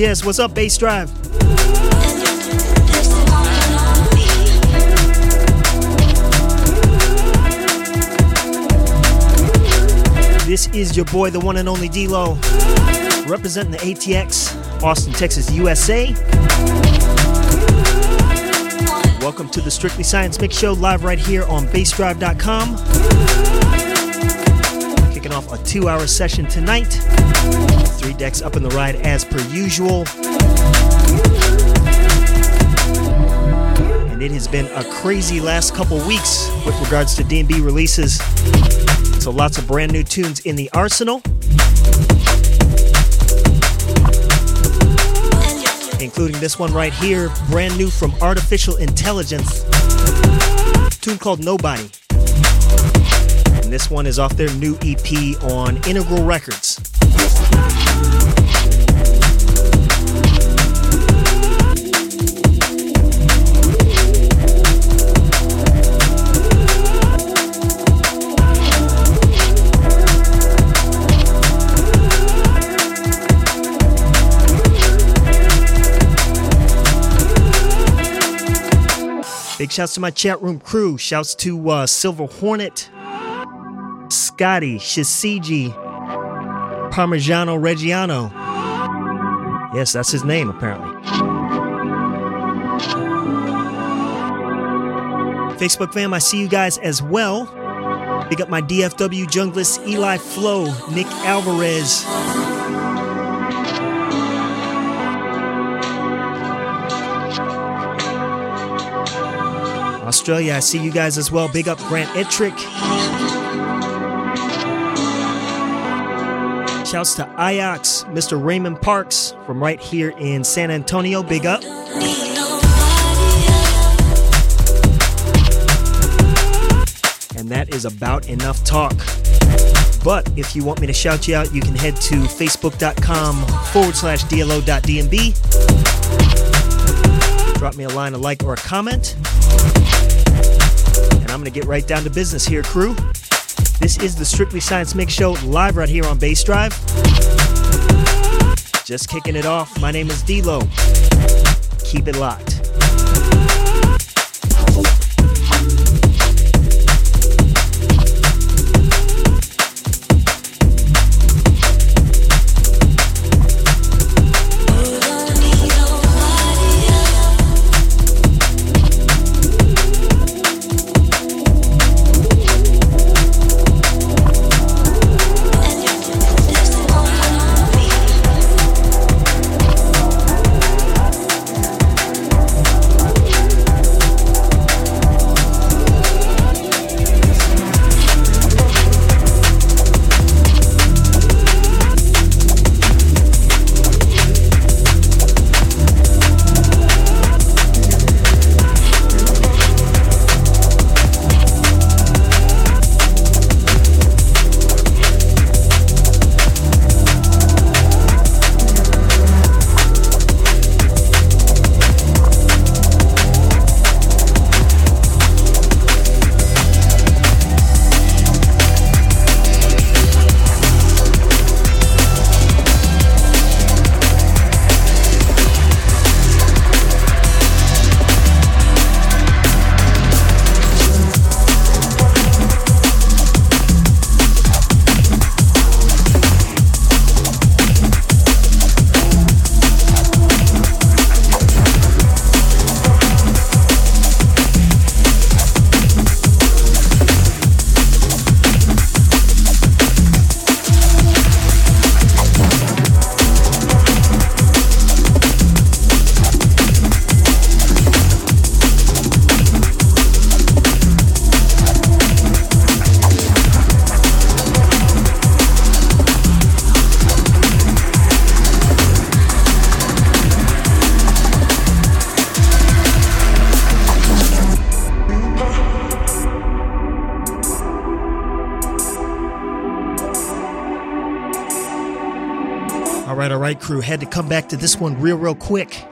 Yes. What's up, Bass Drive? This is your boy, the one and only D-Lo, representing the ATX, Austin, Texas, USA. Welcome to the Strictly Science Mix Show, live right here on bassdrive.com. Kicking off a two hour session tonight. Three decks up in the ride as per usual. And it has been a crazy last couple weeks with regards to D&B releases. So lots of brand new tunes in the arsenal. Including this one right here, brand new from Artificial Intelligence. Tune called Nobody. And this one is off their new EP on Integral Records. Big shouts to my chat room crew. Shouts to uh, Silver Hornet, Scotty, Shishiji, Parmigiano Reggiano. Yes, that's his name, apparently. Facebook fam, I see you guys as well. Big up my DFW junglist, Eli Flo, Nick Alvarez. Australia, I see you guys as well. Big up Grant Ettrick. Shouts to Ajax, Mr. Raymond Parks from right here in San Antonio. Big up. And that is about enough talk. But if you want me to shout you out, you can head to facebook.com forward slash DLO.DNB. Drop me a line, a like, or a comment. And I'm going to get right down to business here, crew. This is the Strictly Science Mix Show live right here on Bass Drive. Just kicking it off. My name is D-Lo. Keep it locked. Crew had to come back to this one real, real quick.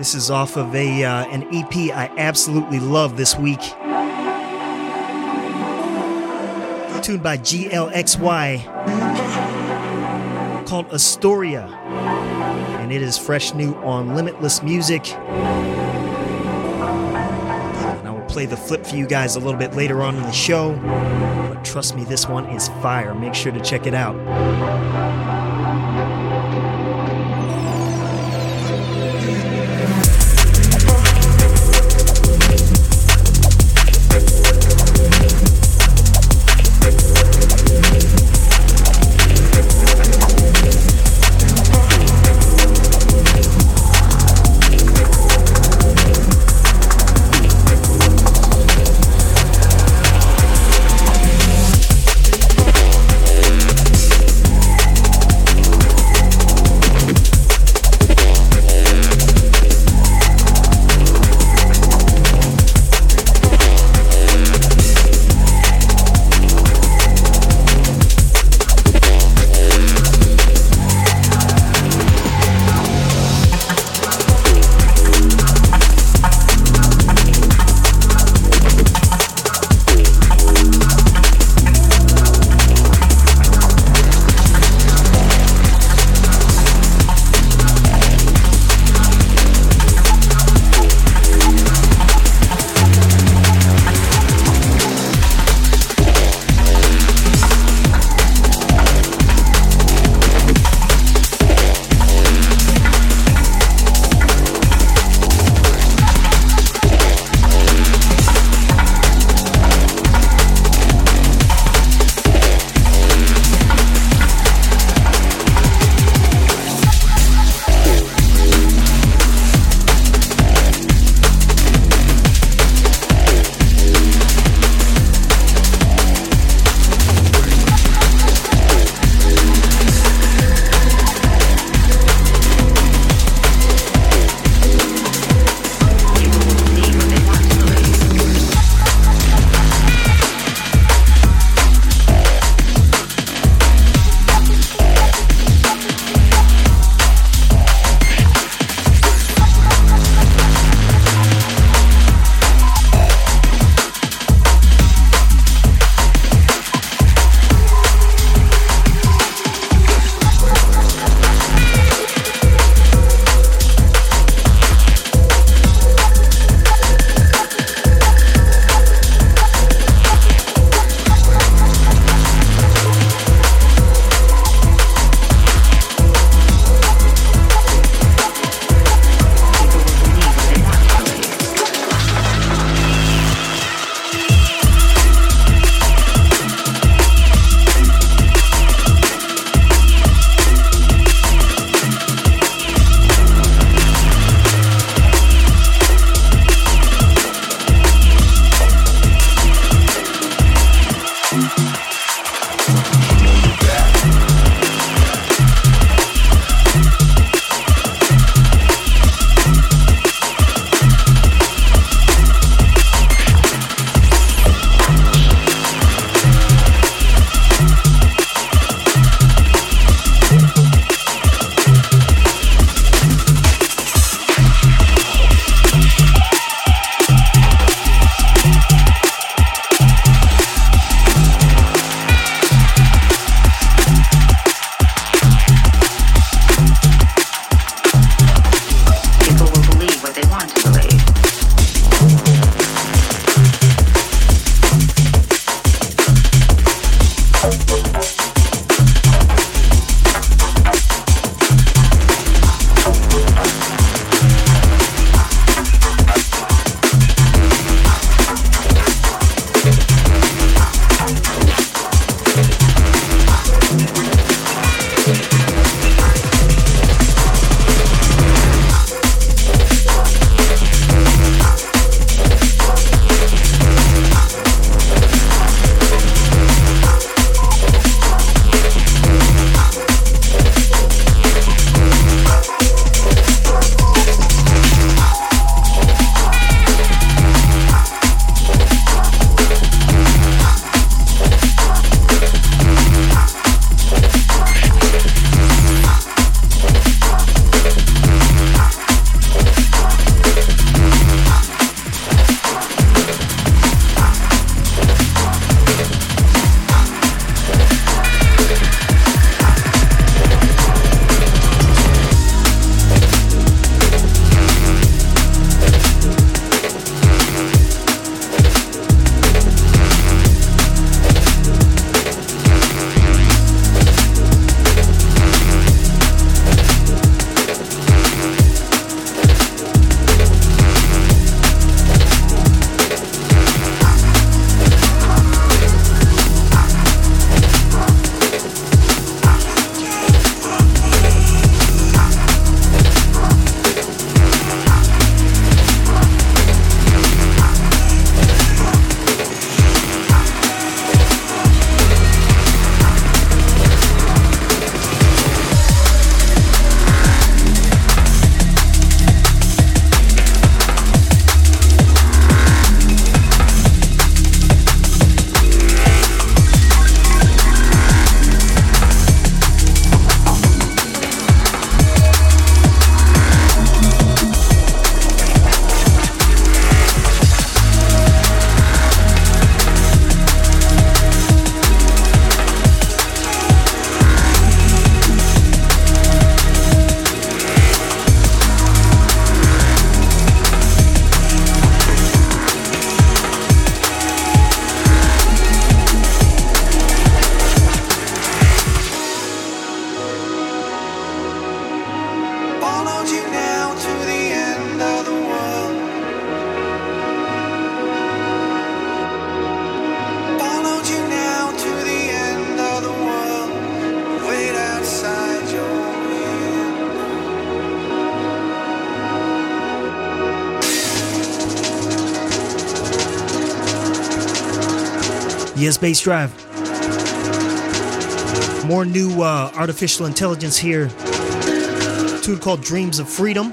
This is off of a uh, an EP I absolutely love this week. Tuned by GLXY, called Astoria, and it is fresh new on Limitless Music. And I will play the flip for you guys a little bit later on in the show, but trust me, this one is fire. Make sure to check it out. Yes, Bass Drive. More new uh, artificial intelligence here. A tune called Dreams of Freedom.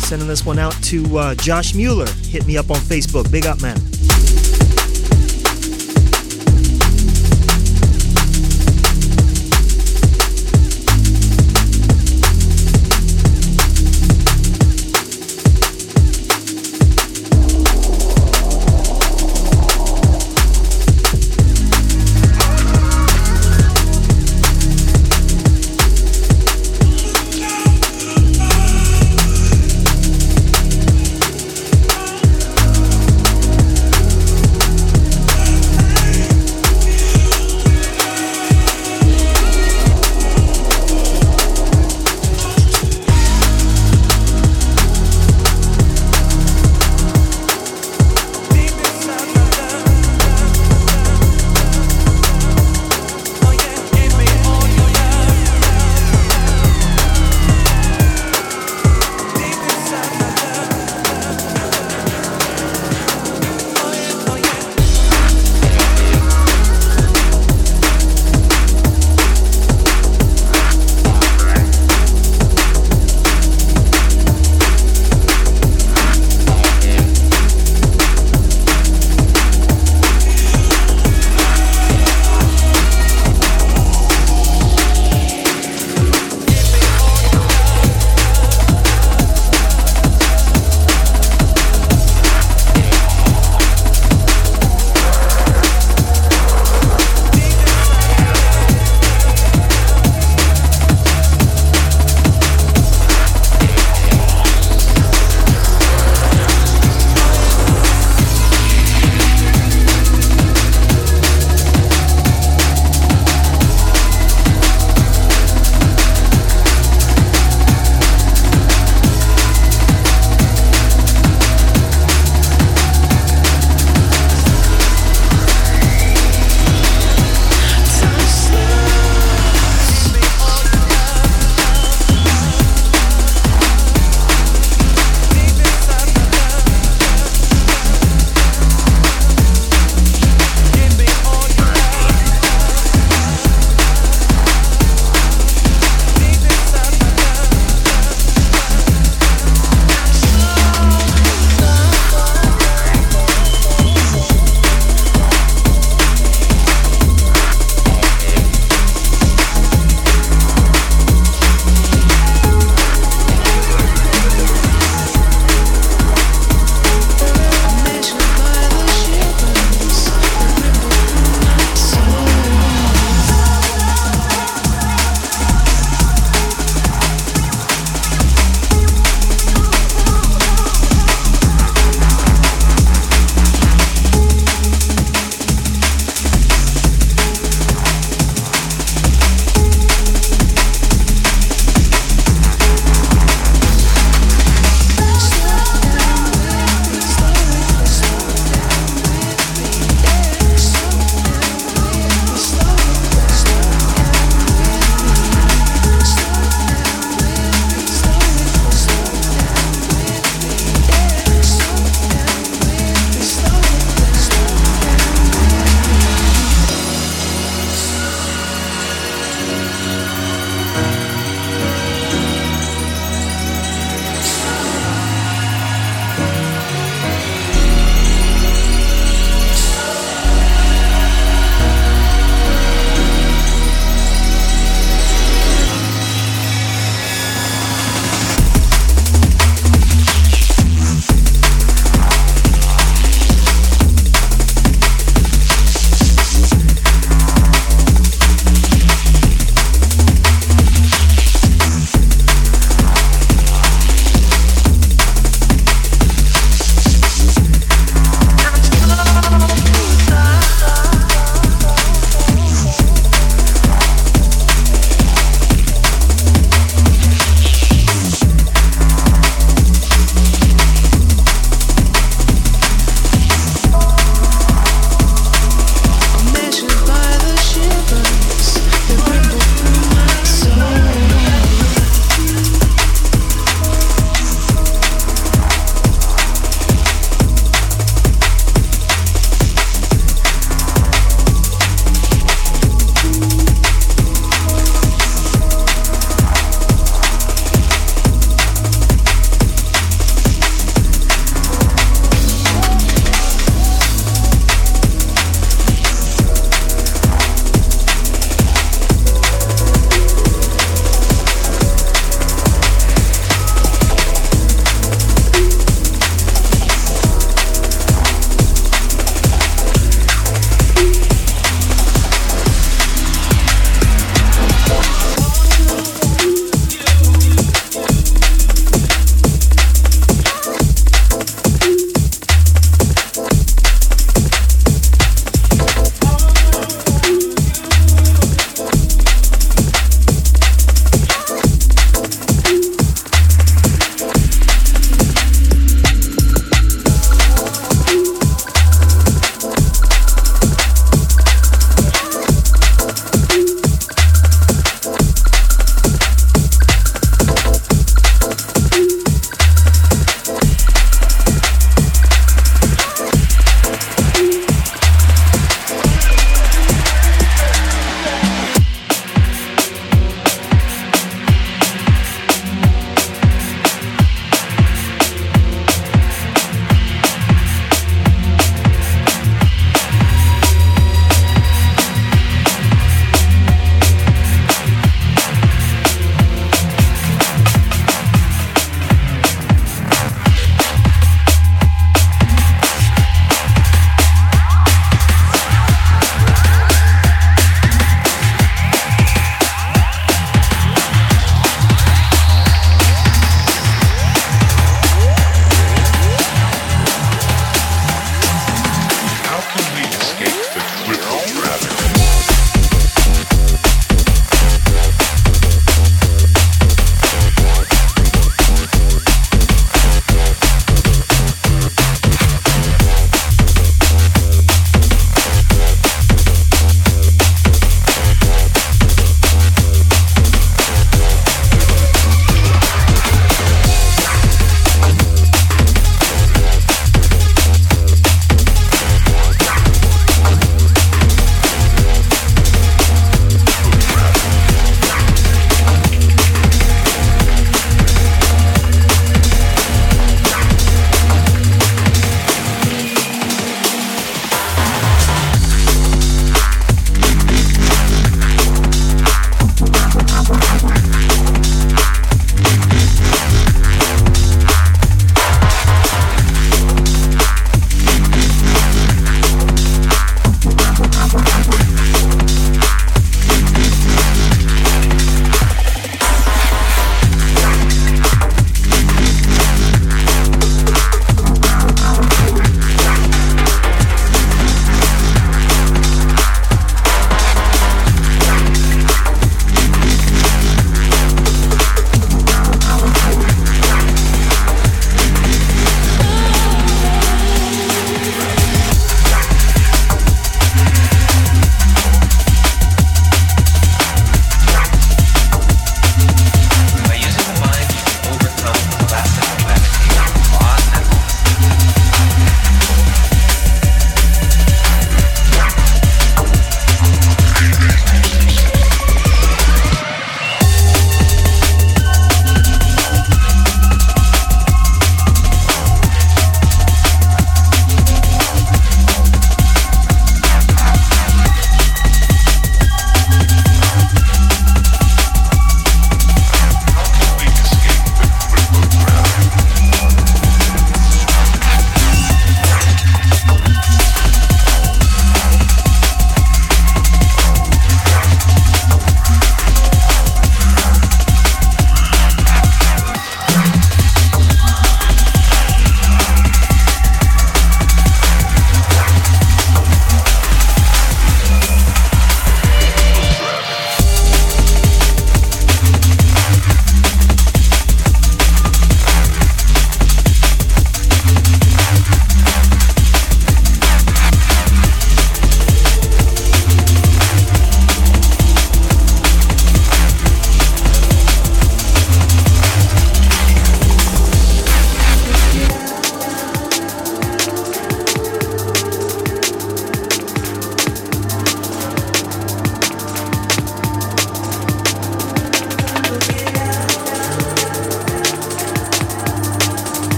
Sending this one out to uh, Josh Mueller. Hit me up on Facebook. Big up, man.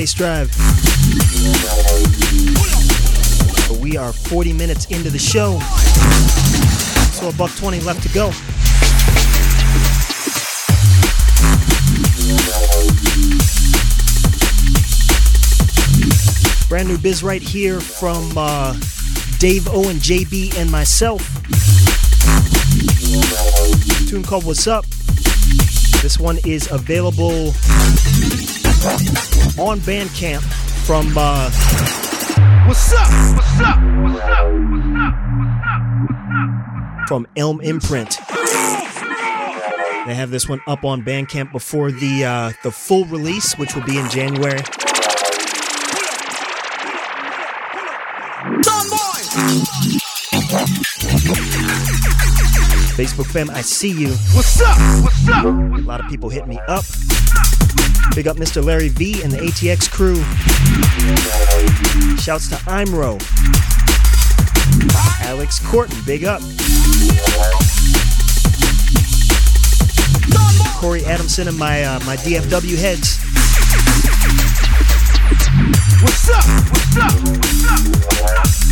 Bassdrive. we are 40 minutes into the show, so a buck 20 left to go. Brand new biz right here from uh, Dave Owen, JB, and myself. Tune called What's Up. This one is available on Bandcamp from uh, What's up? What's up? What's up? What's up? From Elm Imprint. They have this one up on Bandcamp before the uh, the full release, which will be in January. Facebook fam, I see you. What's up? What's up? A lot of people hit me up. Big up Mr. Larry V and the ATX crew. Shouts to Imro. Alex Corton, big up. Corey Adamson and my uh, my DFW heads. What's up? What's up? What's up?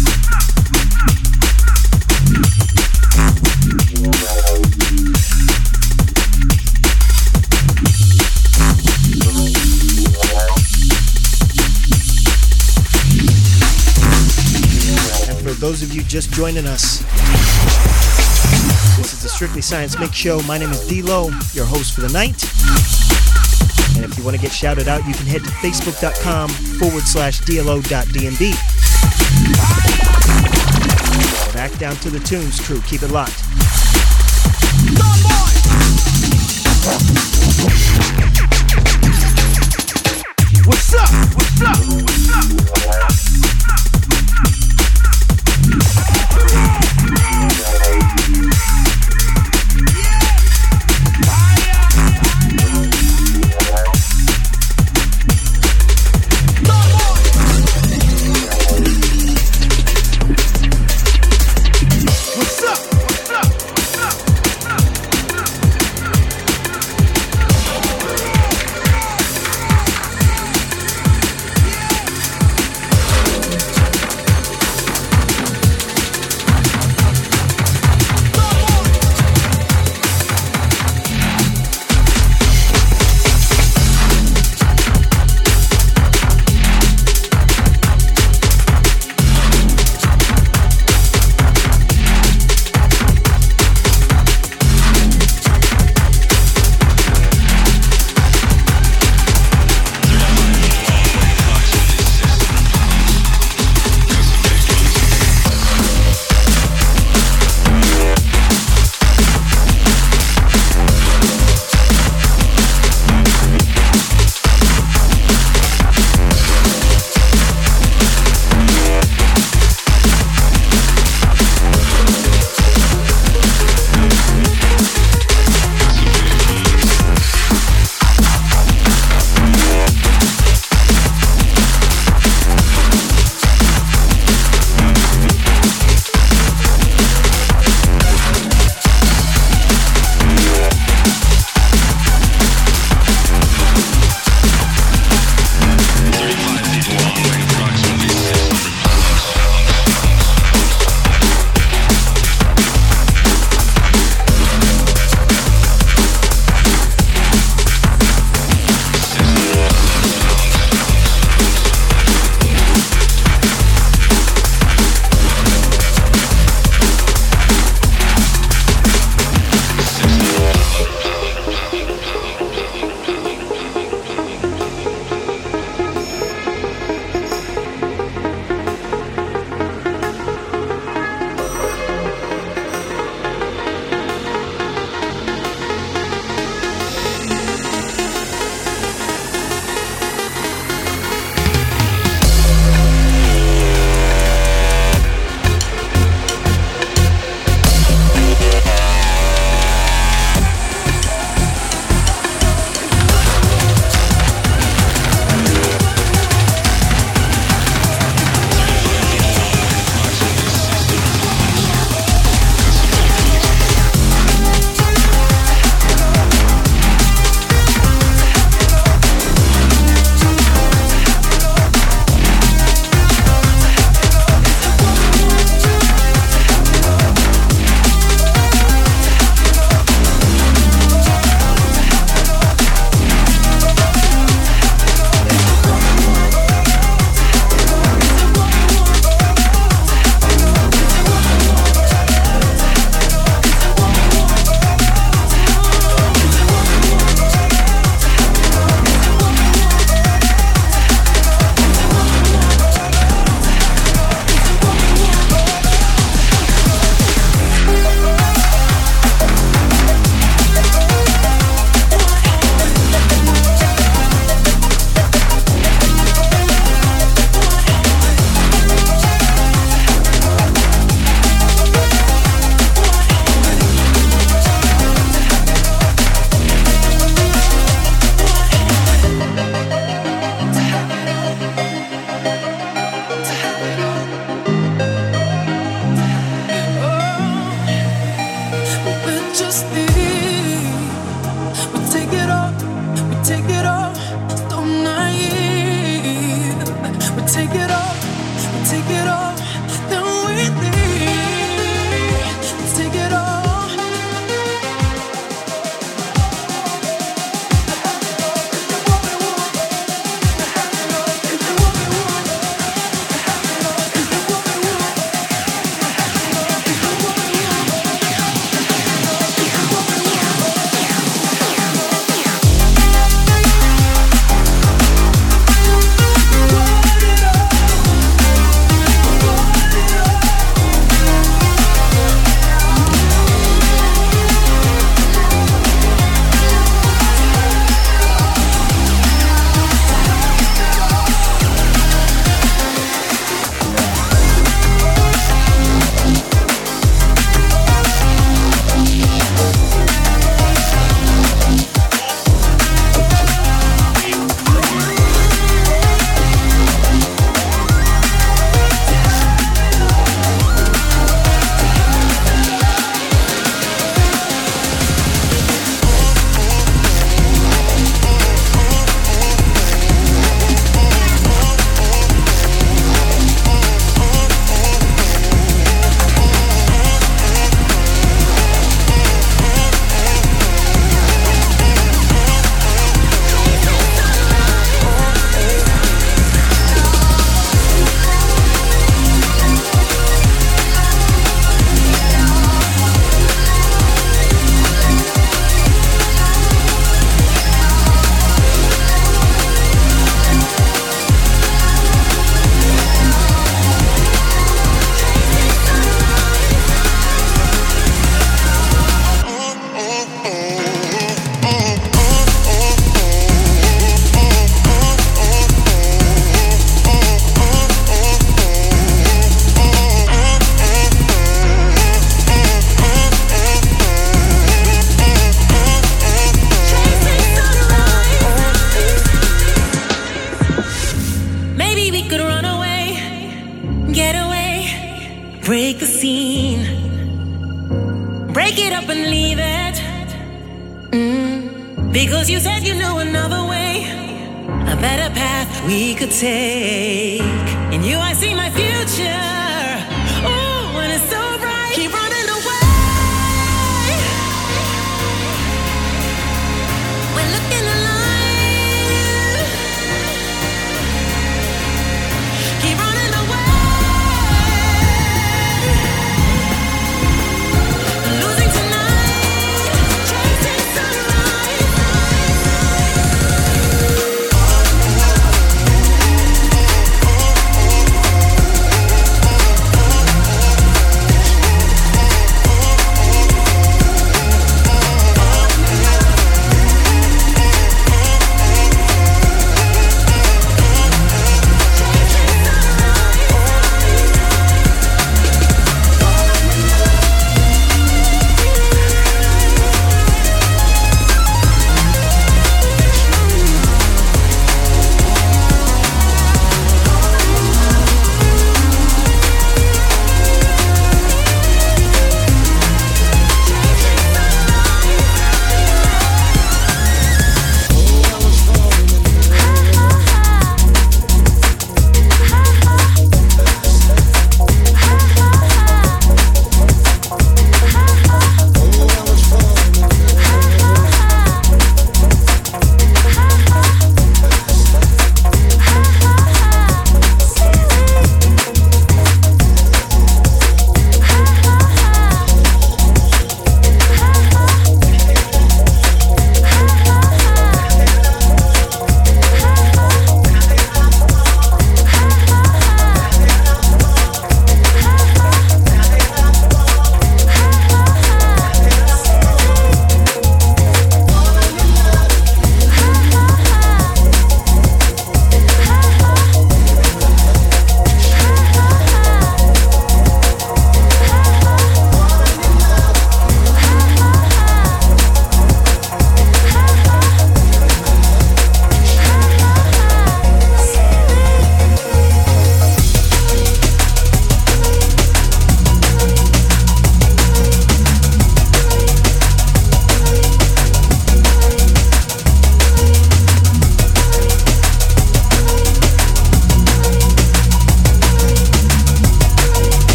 Those of you just joining us. This is the Strictly Science Mix Show. My name is D-Lo, your host for the night. And if you want to get shouted out, you can head to facebook.com forward slash DLO.DNB. Back down to the tunes, crew. Keep it locked.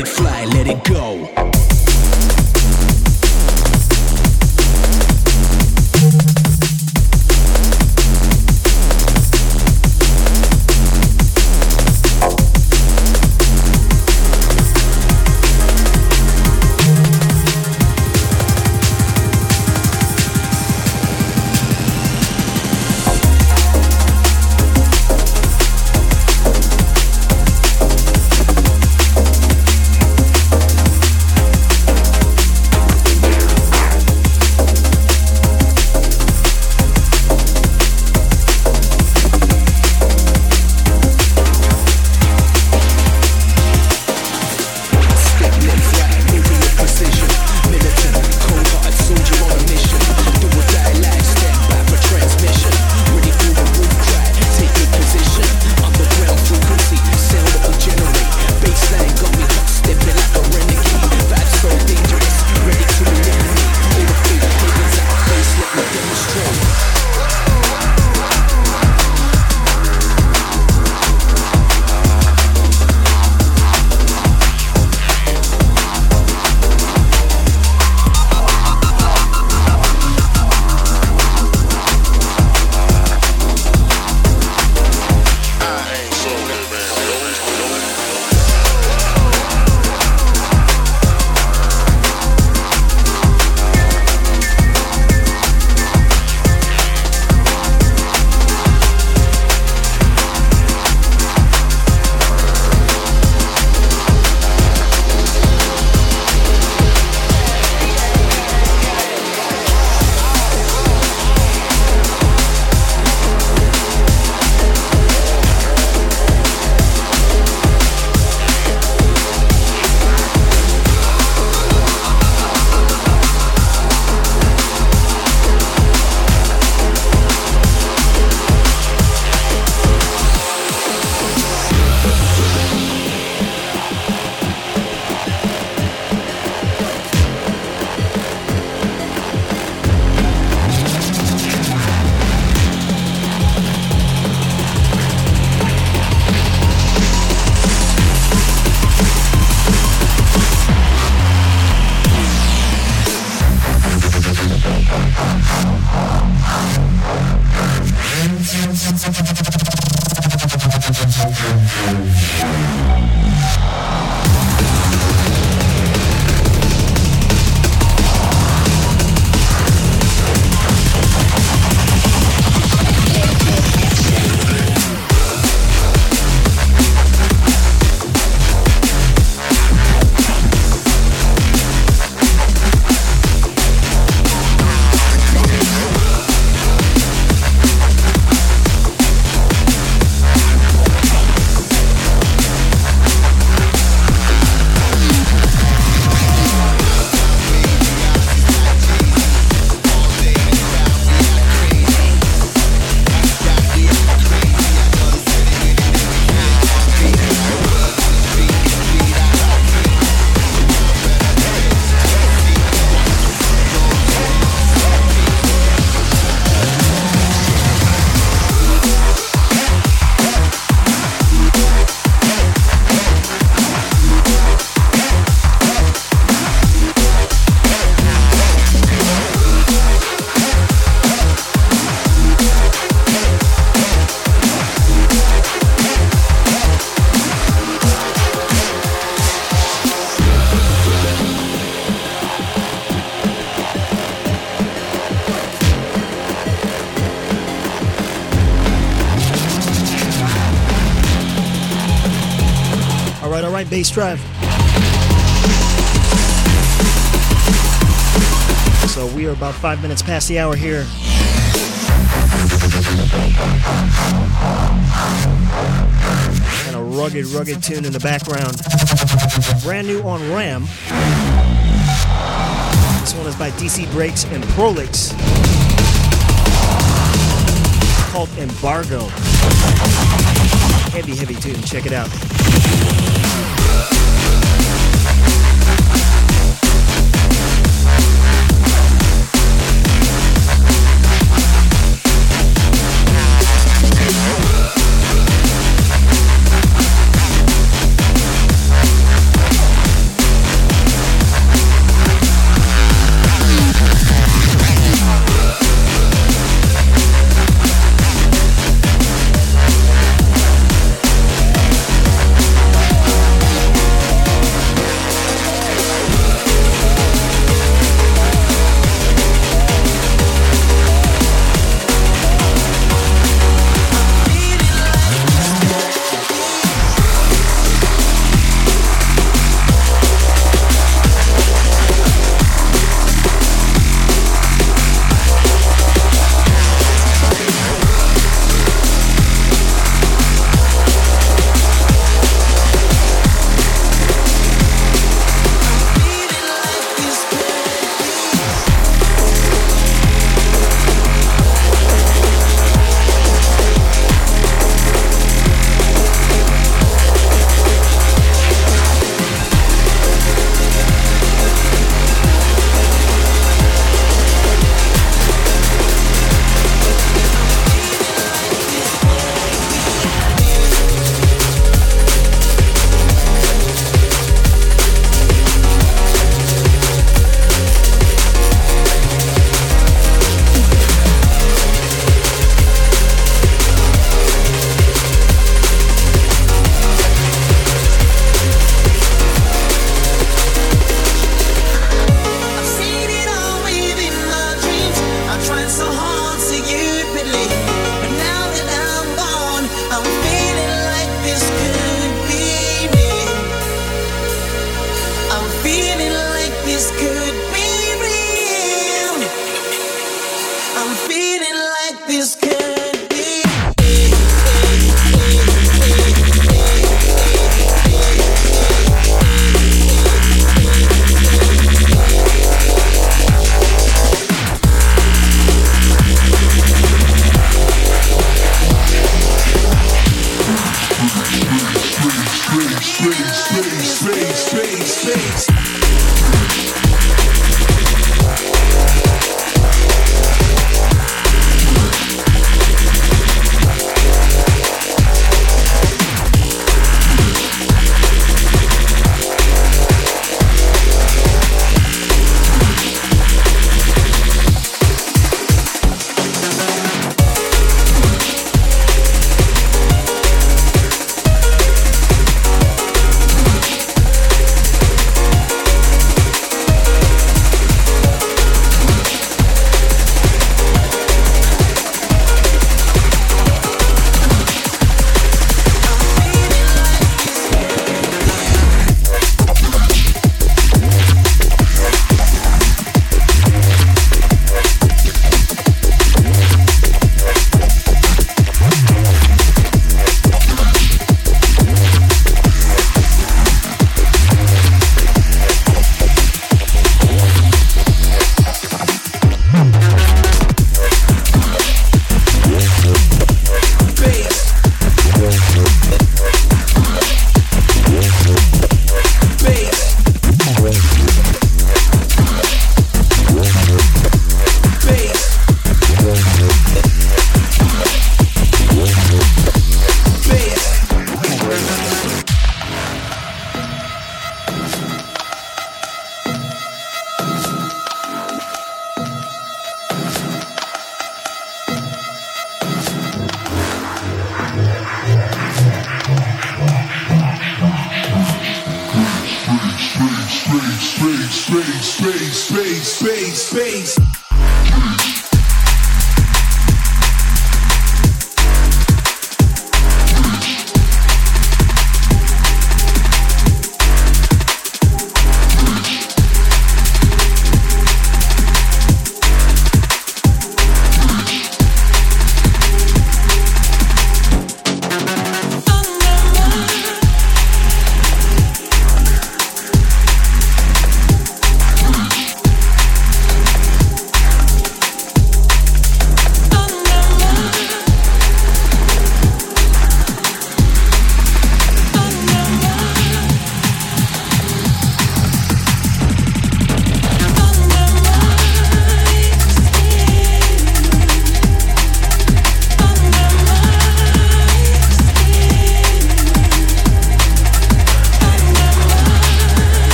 It fly, let it go. Five minutes past the hour here. And a rugged, rugged tune in the background. Brand new on Ram. This one is by DC Breaks and Prolix. Called Embargo. Heavy, heavy tune. Check it out.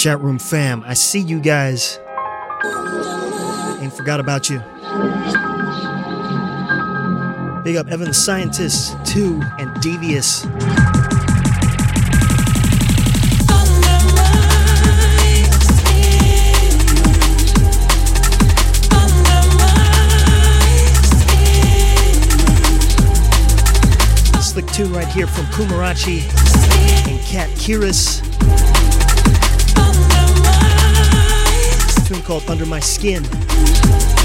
Chat room fam, I see you guys. Ain't forgot about you. Big up Evan the Scientist, too, and Devious. Slick tune right here from Kumarachi and Cat Kiris. Called Under My Skin.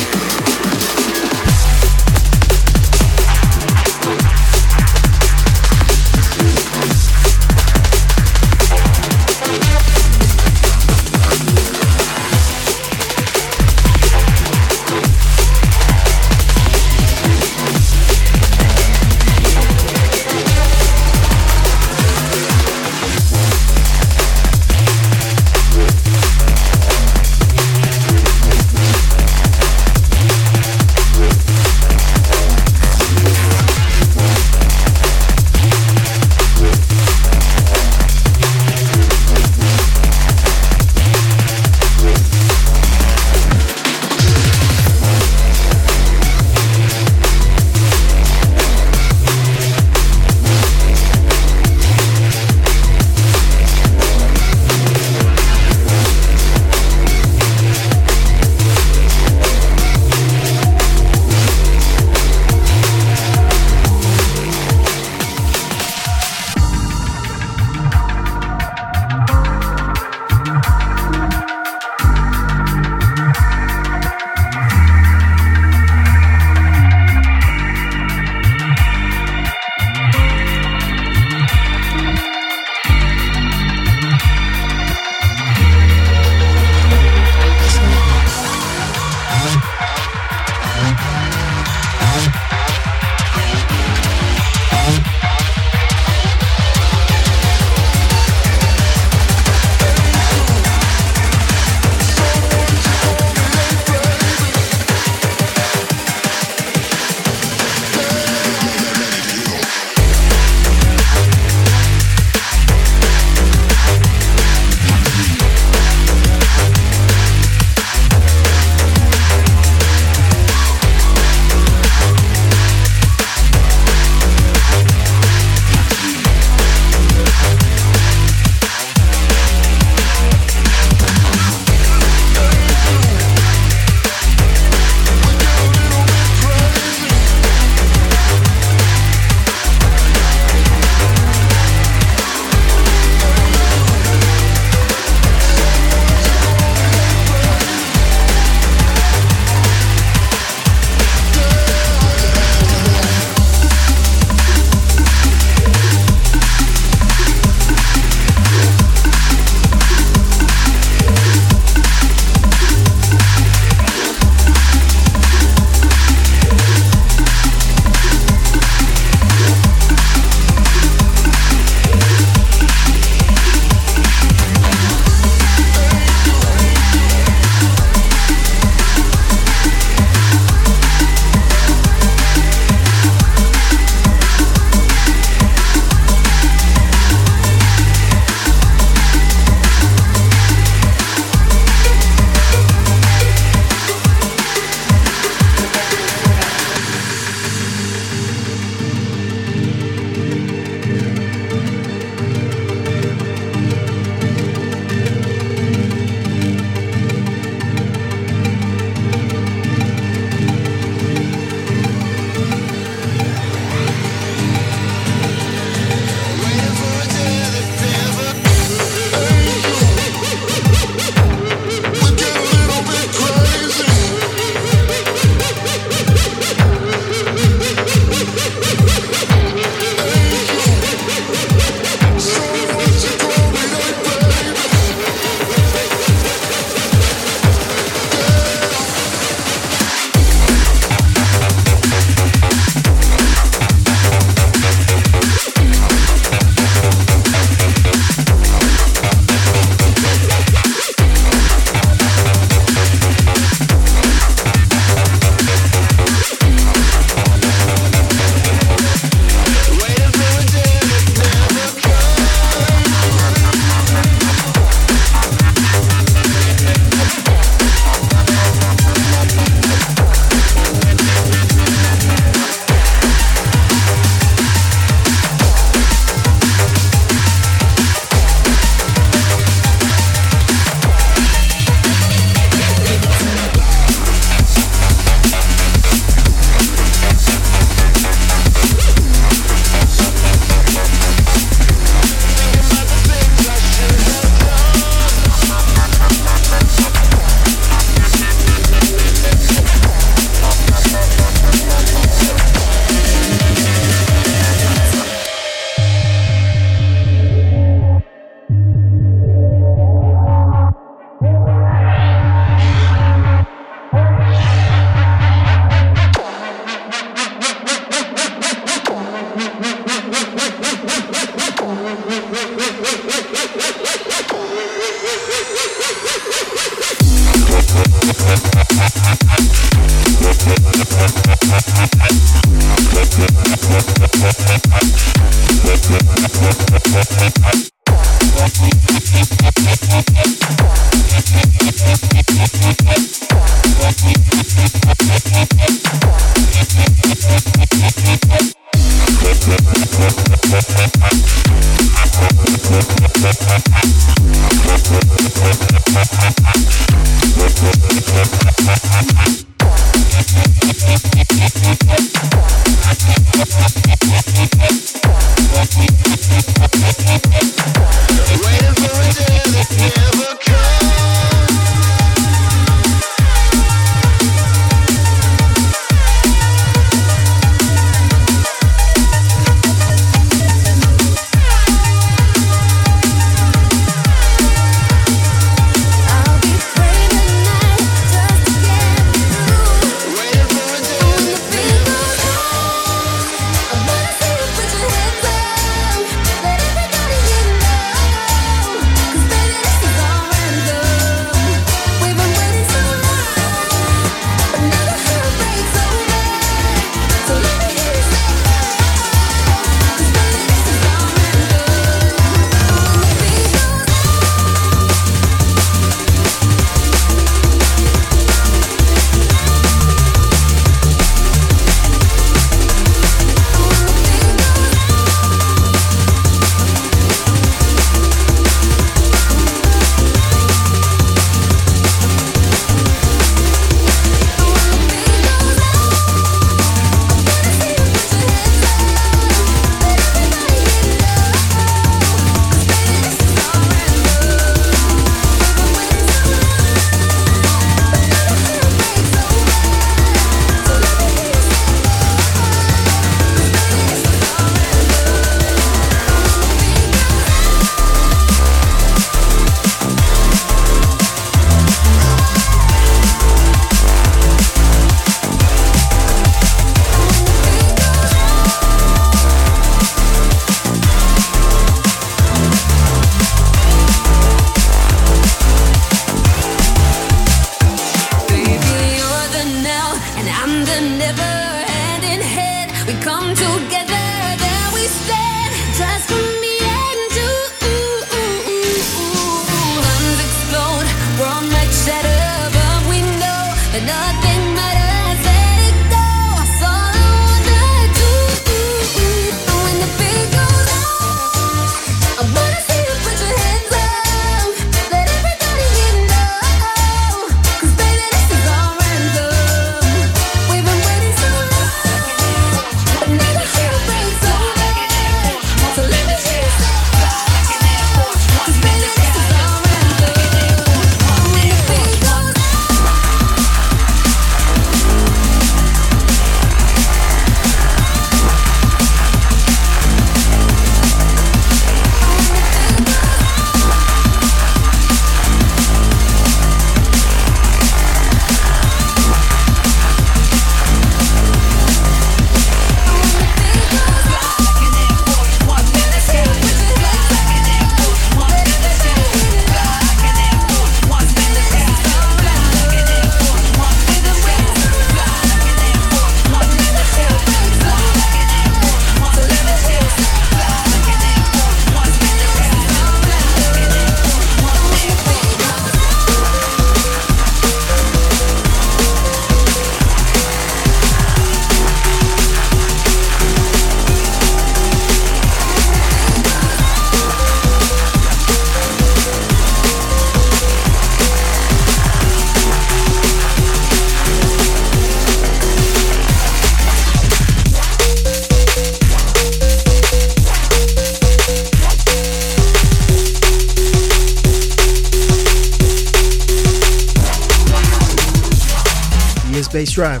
His Bassdrive.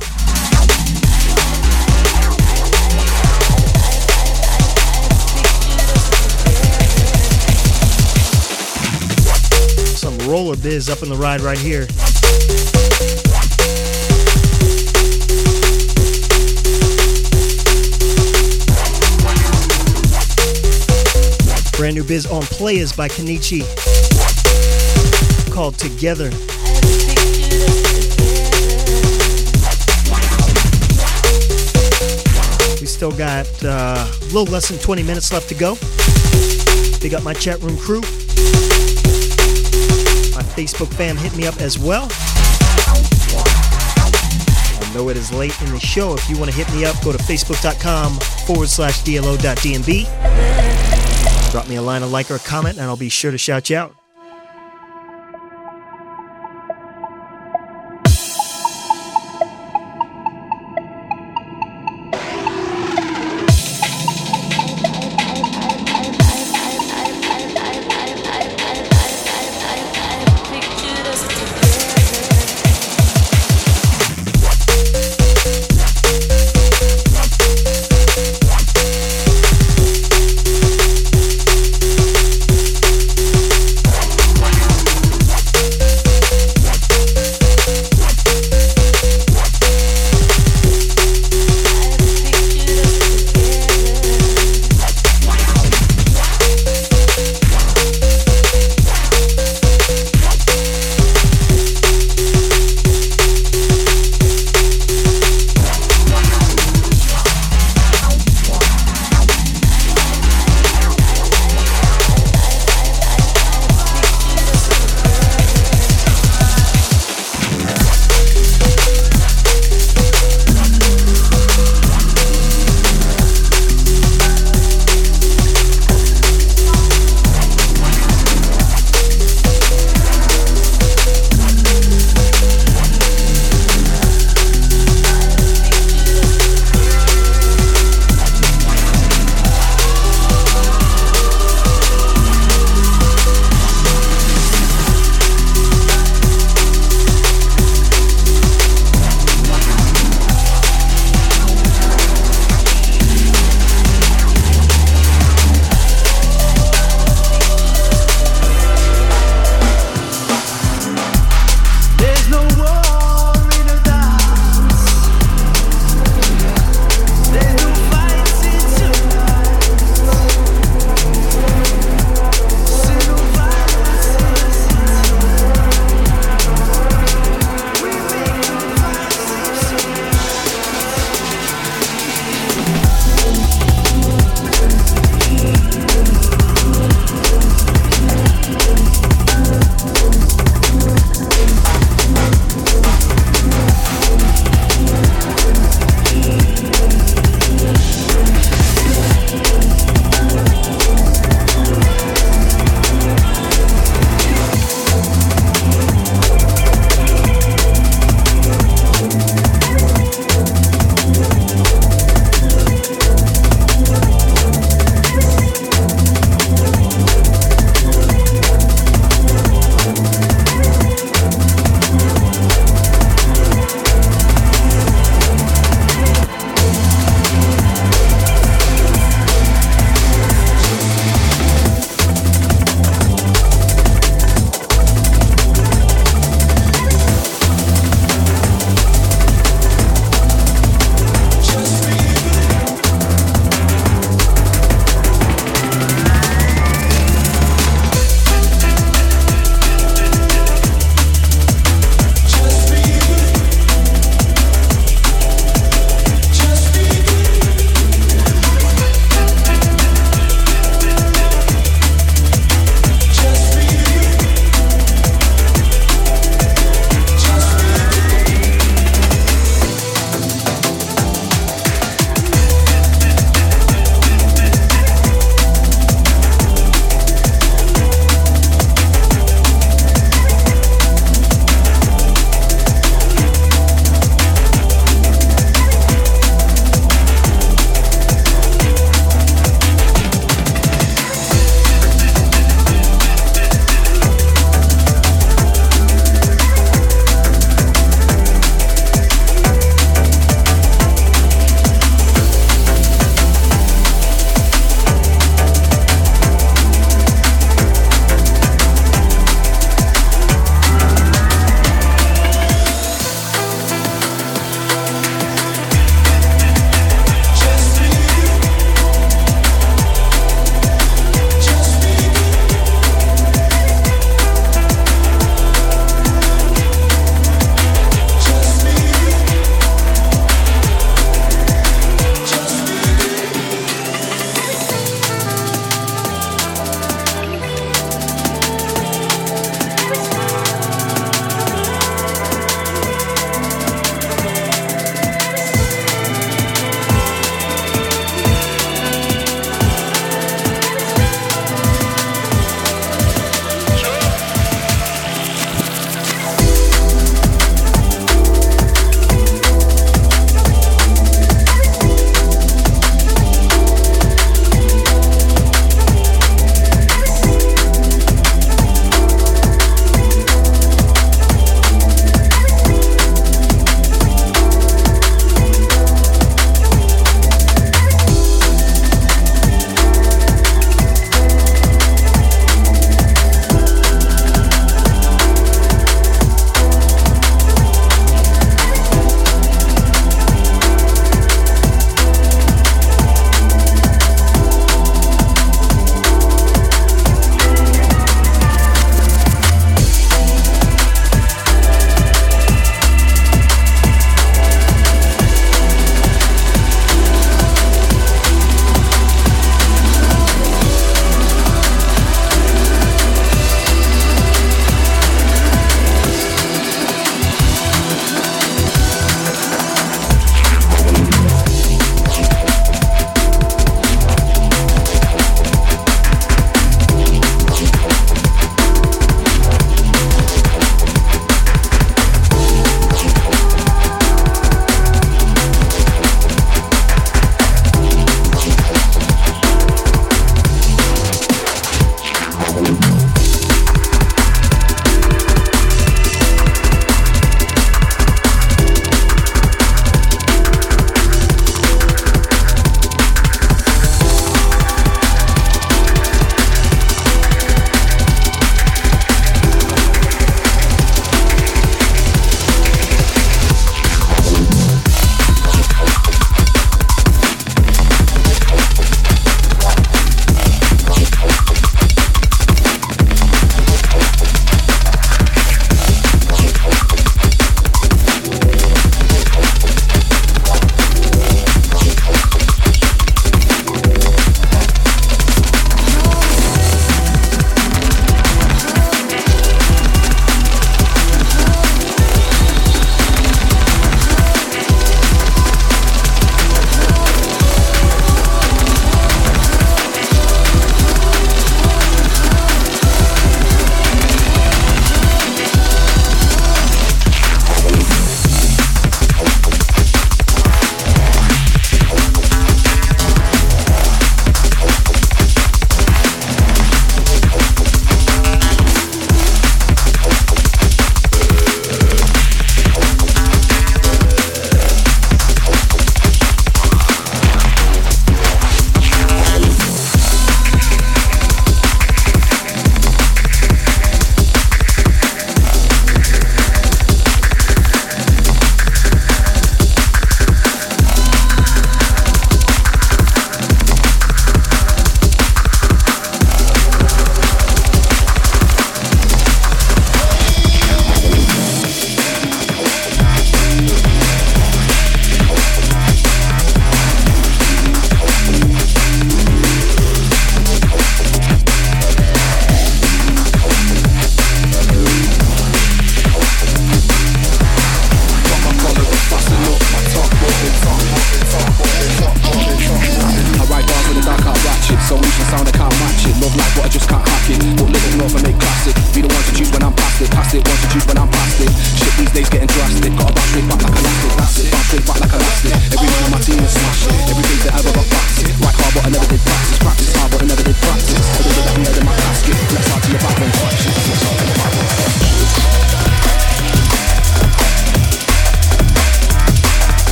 Some roller biz up in the ride right here. Brand new biz on Players by Kenichi called Together. Still got uh, a little less than 20 minutes left to go. Big up my chat room crew. My Facebook fam hit me up as well. I know it is late in the show. If you want to hit me up, go to facebook.com forward slash DLO.DNB. Drop me a line, a like, or a comment, and I'll be sure to shout you out.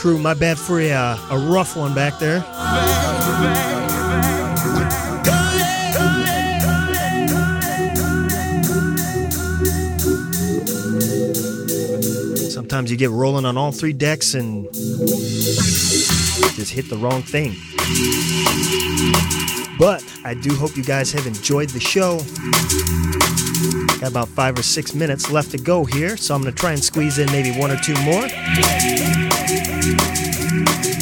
Crew, my bad for a, uh, a rough one back there. Sometimes you get rolling on all three decks and just hit the wrong thing. But I do hope you guys have enjoyed the show. Got about five or six minutes left to go here, so I'm going to try and squeeze in maybe one or two more.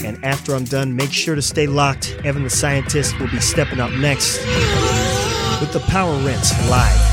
And after I'm done, make sure to stay locked. Evan the Scientist will be stepping up next with the Power Rinse live.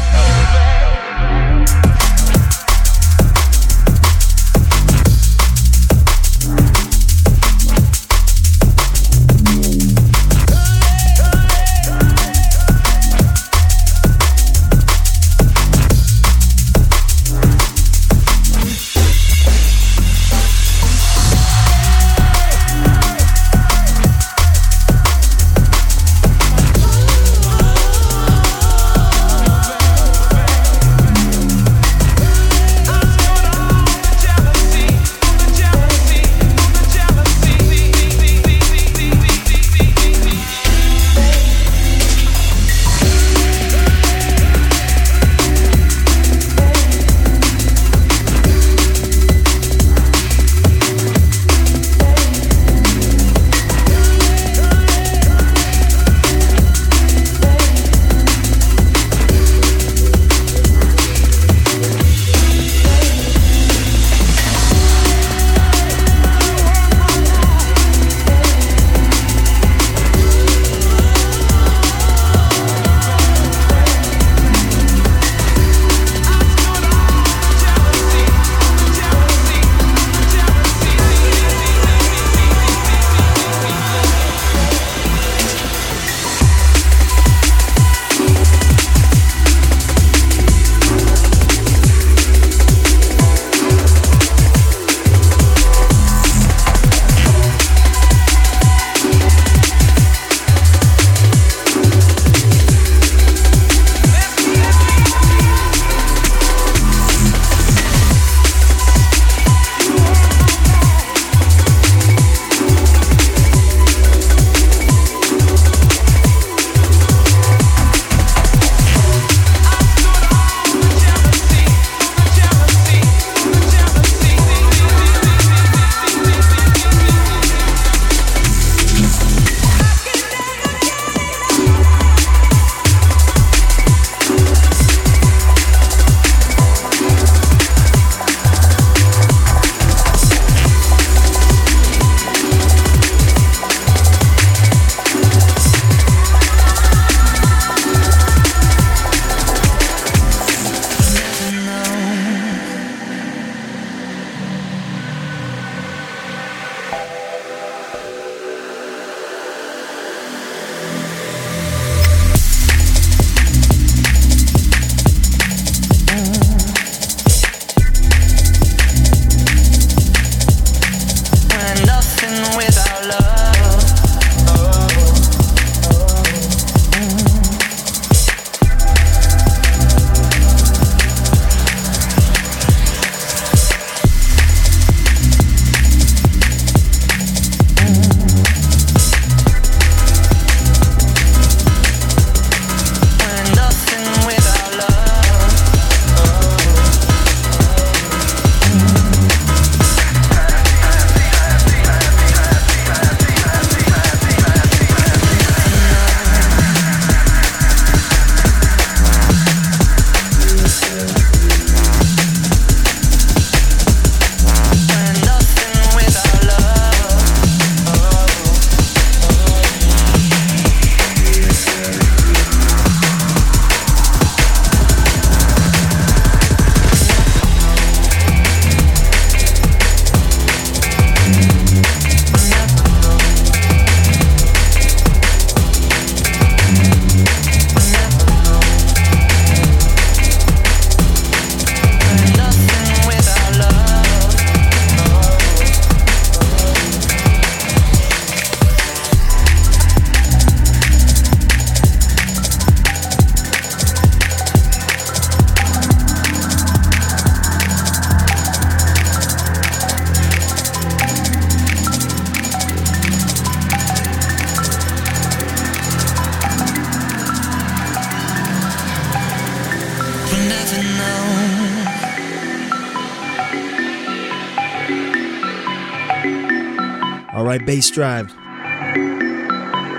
Right.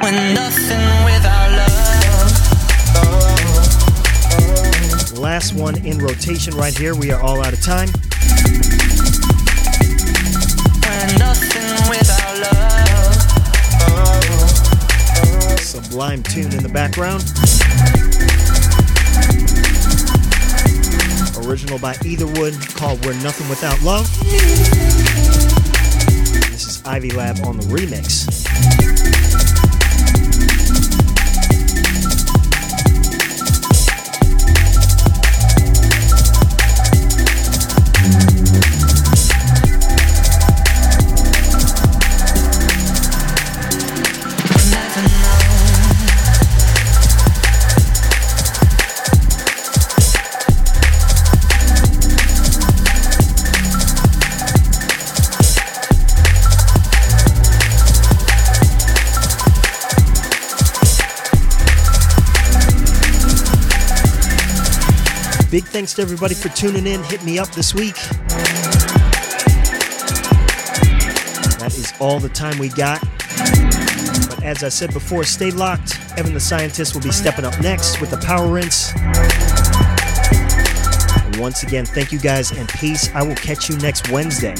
When nothing without love. Last one in rotation right here. We are all out of time. When nothing without love. Sublime tune in the background. Original by Etherwood called We're Nothing Without Love. Ivy Lab on the remix. Thanks to everybody for tuning in. Hit me up this week. That is all the time we got. But as I said before, stay locked. Evan the Scientist will be stepping up next with the Power Rinse. Once again, thank you guys and peace. I will catch you next Wednesday.